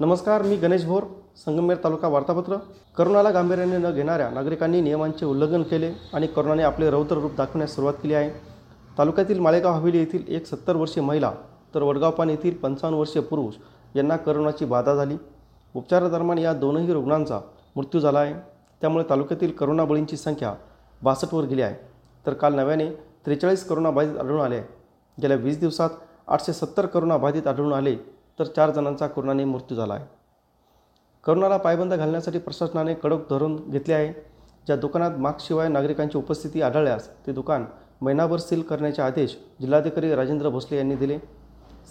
नमस्कार मी गणेश भोर संगमेर तालुका वार्तापत्र. करोनाला गांभीर्याने न घेणाऱ्या नागरिकांनी नियमांचे उल्लंघन केले आणि करोनाने आपले रौद्र रूप दाखवण्यास सुरुवात केली आहे. तालुक्यातील माळेगाव हवेली येथील एक सत्तर वर्षीय महिला तर वडगावपान येथील पंचावन्न वर्षीय पुरुष यांना करोनाची बाधा झाली. उपचारादरम्यान या दोनही रुग्णांचा मृत्यू झाला आहे. त्यामुळे तालुक्यातील करोना बळींची संख्या बासष्टवर गेली आहे. तर काल नव्याने त्रेचाळीस करोनाबाधित आढळून आले आहे. गेल्या वीस दिवसात आठशे सत्तर करोनाबाधित आढळून आले तर चार जणांचा करोनाने मृत्यू झाला आहे. करोनाला पायबंद घालण्यासाठी प्रशासनाने कडक धरून घेतले आहे. ज्या दुकानात मास्कशिवाय नागरिकांची उपस्थिती आढळल्यास ते दुकान महिनाभर सील करण्याचे आदेश जिल्हाधिकारी राजेंद्र भोसले यांनी दिले.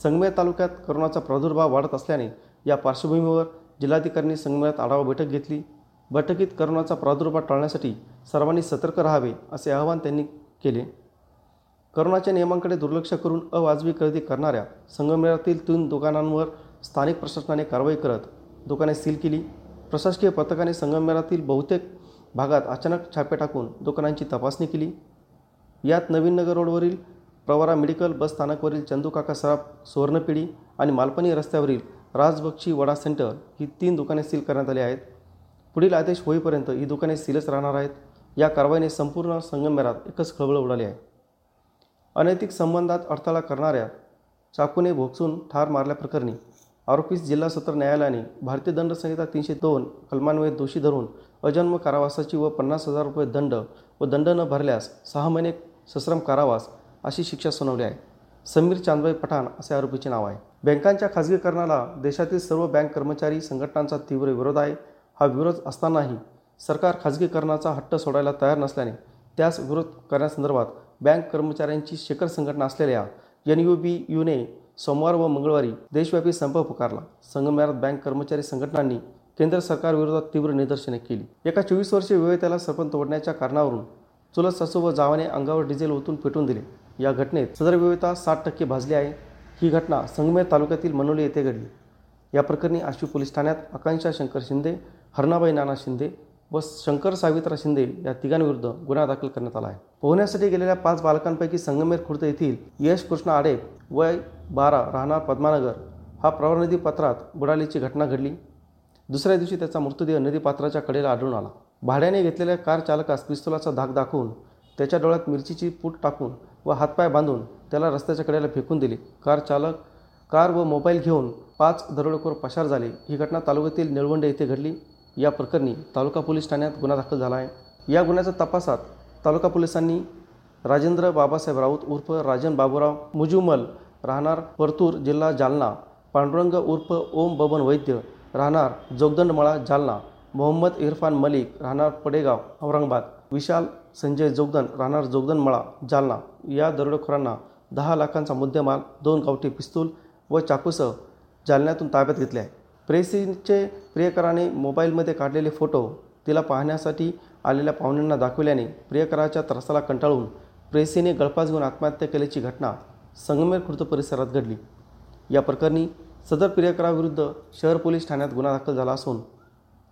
संगमेर तालुक्यात करोनाचा प्रादुर्भाव वाढत असल्याने या पार्श्वभूमीवर जिल्हाधिकाऱ्यांनी संगमेरात आढावा बैठक घेतली. बैठकीत करोनाचा प्रादुर्भाव टाळण्यासाठी सर्वांनी सतर्क राहावे असे आवाहन त्यांनी केले. करोनाच्या नियमांकडे दुर्लक्ष करून अवाजवी खरेदी करणाऱ्या संगमेरातील तीन दुकानांवर स्थानिक प्रशासनाने कारवाई करत दुकाने सील केली. प्रशासकीय पथकाने संगमेरातील बहुतेक भागात अचानक छापे टाकून दुकानांची तपासणी केली. यात नवीन नगर रोडवरील प्रवरा मेडिकल बस स्थानकवरील चंदूकाका सराफ सुवर्णपिढी आणि मालपणी रस्त्यावरील राजबक्षी वडा सेंटर ही तीन दुकाने सील करण्यात आली आहेत. पुढील आदेश होईपर्यंत ही दुकाने सीलच राहणार आहेत. या कारवाईने संपूर्ण संगमेरात एकच खळबळ उडाली आहे. अनैतिक संबंधात अडथळा करणाऱ्या चाकूने भोगसून ठार मारल्याप्रकरणी आरोपीस जिल्हा सत्र न्यायालयाने भारतीय दंड संहिता तीनशे दोन कलमान्वये दोषी धरून अजन्म कारावासाची व पन्नास हजार रुपये दंड व दंड न भरल्यास सहा महिने सश्रम कारावास अशी शिक्षा सुनावली आहे. समीर चांदबाई पठाण असे आरोपीचे नाव आहे. बँकांच्या खाजगीकरणाला देशातील सर्व बँक कर्मचारी संघटनांचा तीव्र विरोध आहे. हा विरोध असतानाही सरकार खाजगीकरणाचा हट्ट सोडायला तयार नसल्याने त्यास विरोध करण्यासंदर्भात बँक कर्मचाऱ्यांची शिखर संघटना असलेल्या एन यू बी यूने सोमवार व मंगळवारी देशव्यापी संप पुकारला. संगमेरात बँक कर्मचारी संघटनांनी केंद्र सरकारविरोधात तीव्र निदर्शने केली. एका चोवीस वर्षीय विवाहिताला सरपंच तोडण्याच्या कारणावरून चुलत सासू व जावाने अंगावर डिझेल ओतून पेटून दिले. या घटनेत सदर विवाहिता साठ टक्के भाजली आहे. ही घटना संगमेर तालुक्यातील मनोली येथे घडली. या प्रकरणी आशिव पोलीस ठाण्यात आकांक्षा शंकर शिंदे हरणाबाई नाना शिंदे व शंकर सावित्रा शिंदे या तिघांविरुद्ध गुन्हा दाखल करण्यात आला आहे. पोहण्यासाठी गेलेल्या पाच बालकांपैकी संगमेर खुर्द येथील यश कृष्ण आडे वय बारा राहणार पद्मानगर हा प्रवर नदीपात्रात बुडालीची घटना घडली. दुसऱ्या दिवशी त्याचा मृतदेह नदीपात्राच्या कडेला आढळून आला. भाड्याने घेतलेल्या कार चालकास पिस्तुलाचा धाक दाखवून त्याच्या डोळ्यात मिरचीची पूट टाकून व हातपाय बांधून त्याला रस्त्याच्या कडेला फेकून दिले. कार चालक कार व मोबाईल घेऊन पाच दरोडेखोर पसार झाले. ही घटना तालुक्यातील निळवंडे येथे घडली. या प्रकरणी तालुका पोलीस ठाण्यात गुन्हा दाखल झाला आहे. या गुन्ह्याच्या तपासात तालुका पोलिसांनी राजेंद्र बाबासाहेब राऊत उर्फ राजन बाबूराव मुजुमल राहणार परतूर जिल्हा जालना पांडुरंग उर्फ ओम बबन वैद्य राहणार जोगदंडमळा जालना मोहम्मद इरफान मलिक राहणार पडेगाव औरंगाबाद विशाल संजय जोगदन राहणार जोगदनमळा जालना. या दरोडेखोरांना दहा लाखांचा मुद्देमाल दोन गावठी पिस्तूल व चाकूसह जालन्यातून ताब्यात घेतले आहे. प्रेसीचे प्रियकराने मोबाईलमध्ये काढलेले फोटो तिला पाहण्यासाठी आलेल्या पाहुण्यांना दाखविल्याने प्रियकराच्या त्रासाला कंटाळून प्रेसीने गळफास घेऊन आत्महत्या केल्याची घटना संगमेर खुर्द परिसरात घडली. या प्रकरणी सदर प्रियकराविरुद्ध शहर पोलीस ठाण्यात गुन्हा दाखल झाला असून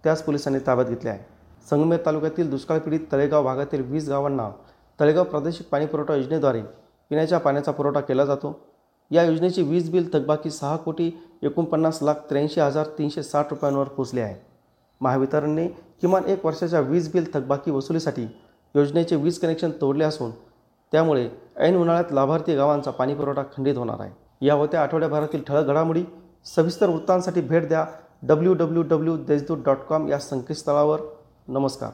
त्याच पोलिसांनी ताब्यात घेतले आहे. संगमेर तालुक्यातील दुष्काळपीडित तळेगाव भागातील वीस गावांना तळेगाव प्रादेशिक पाणीपुरवठा योजनेद्वारे पिण्याच्या पाण्याचा पुरवठा केला जातो. या योजनेची वीज बिल थकबाकी सहा कोटी एकोणपन्नास लाख त्र्याऐंशी हजार तीनशे साठ रुपयांवर पोचले आहे. महावितरणने किमान एक वर्षाच्या वीज बिल थकबाकी वसुलीसाठी योजनेचे वीज कनेक्शन तोडले असून त्यामुळे ऐन उन्हाळ्यात लाभार्थी गावांचा पाणीपुरवठा खंडित होणार आहे. या होत्या आठवड्याभरातील ठळक घडामोडी सविस्तर वृत्तांसाठी भेट द्या W W W Deshdoot dot com या संकेतस्थळावर. नमस्कार.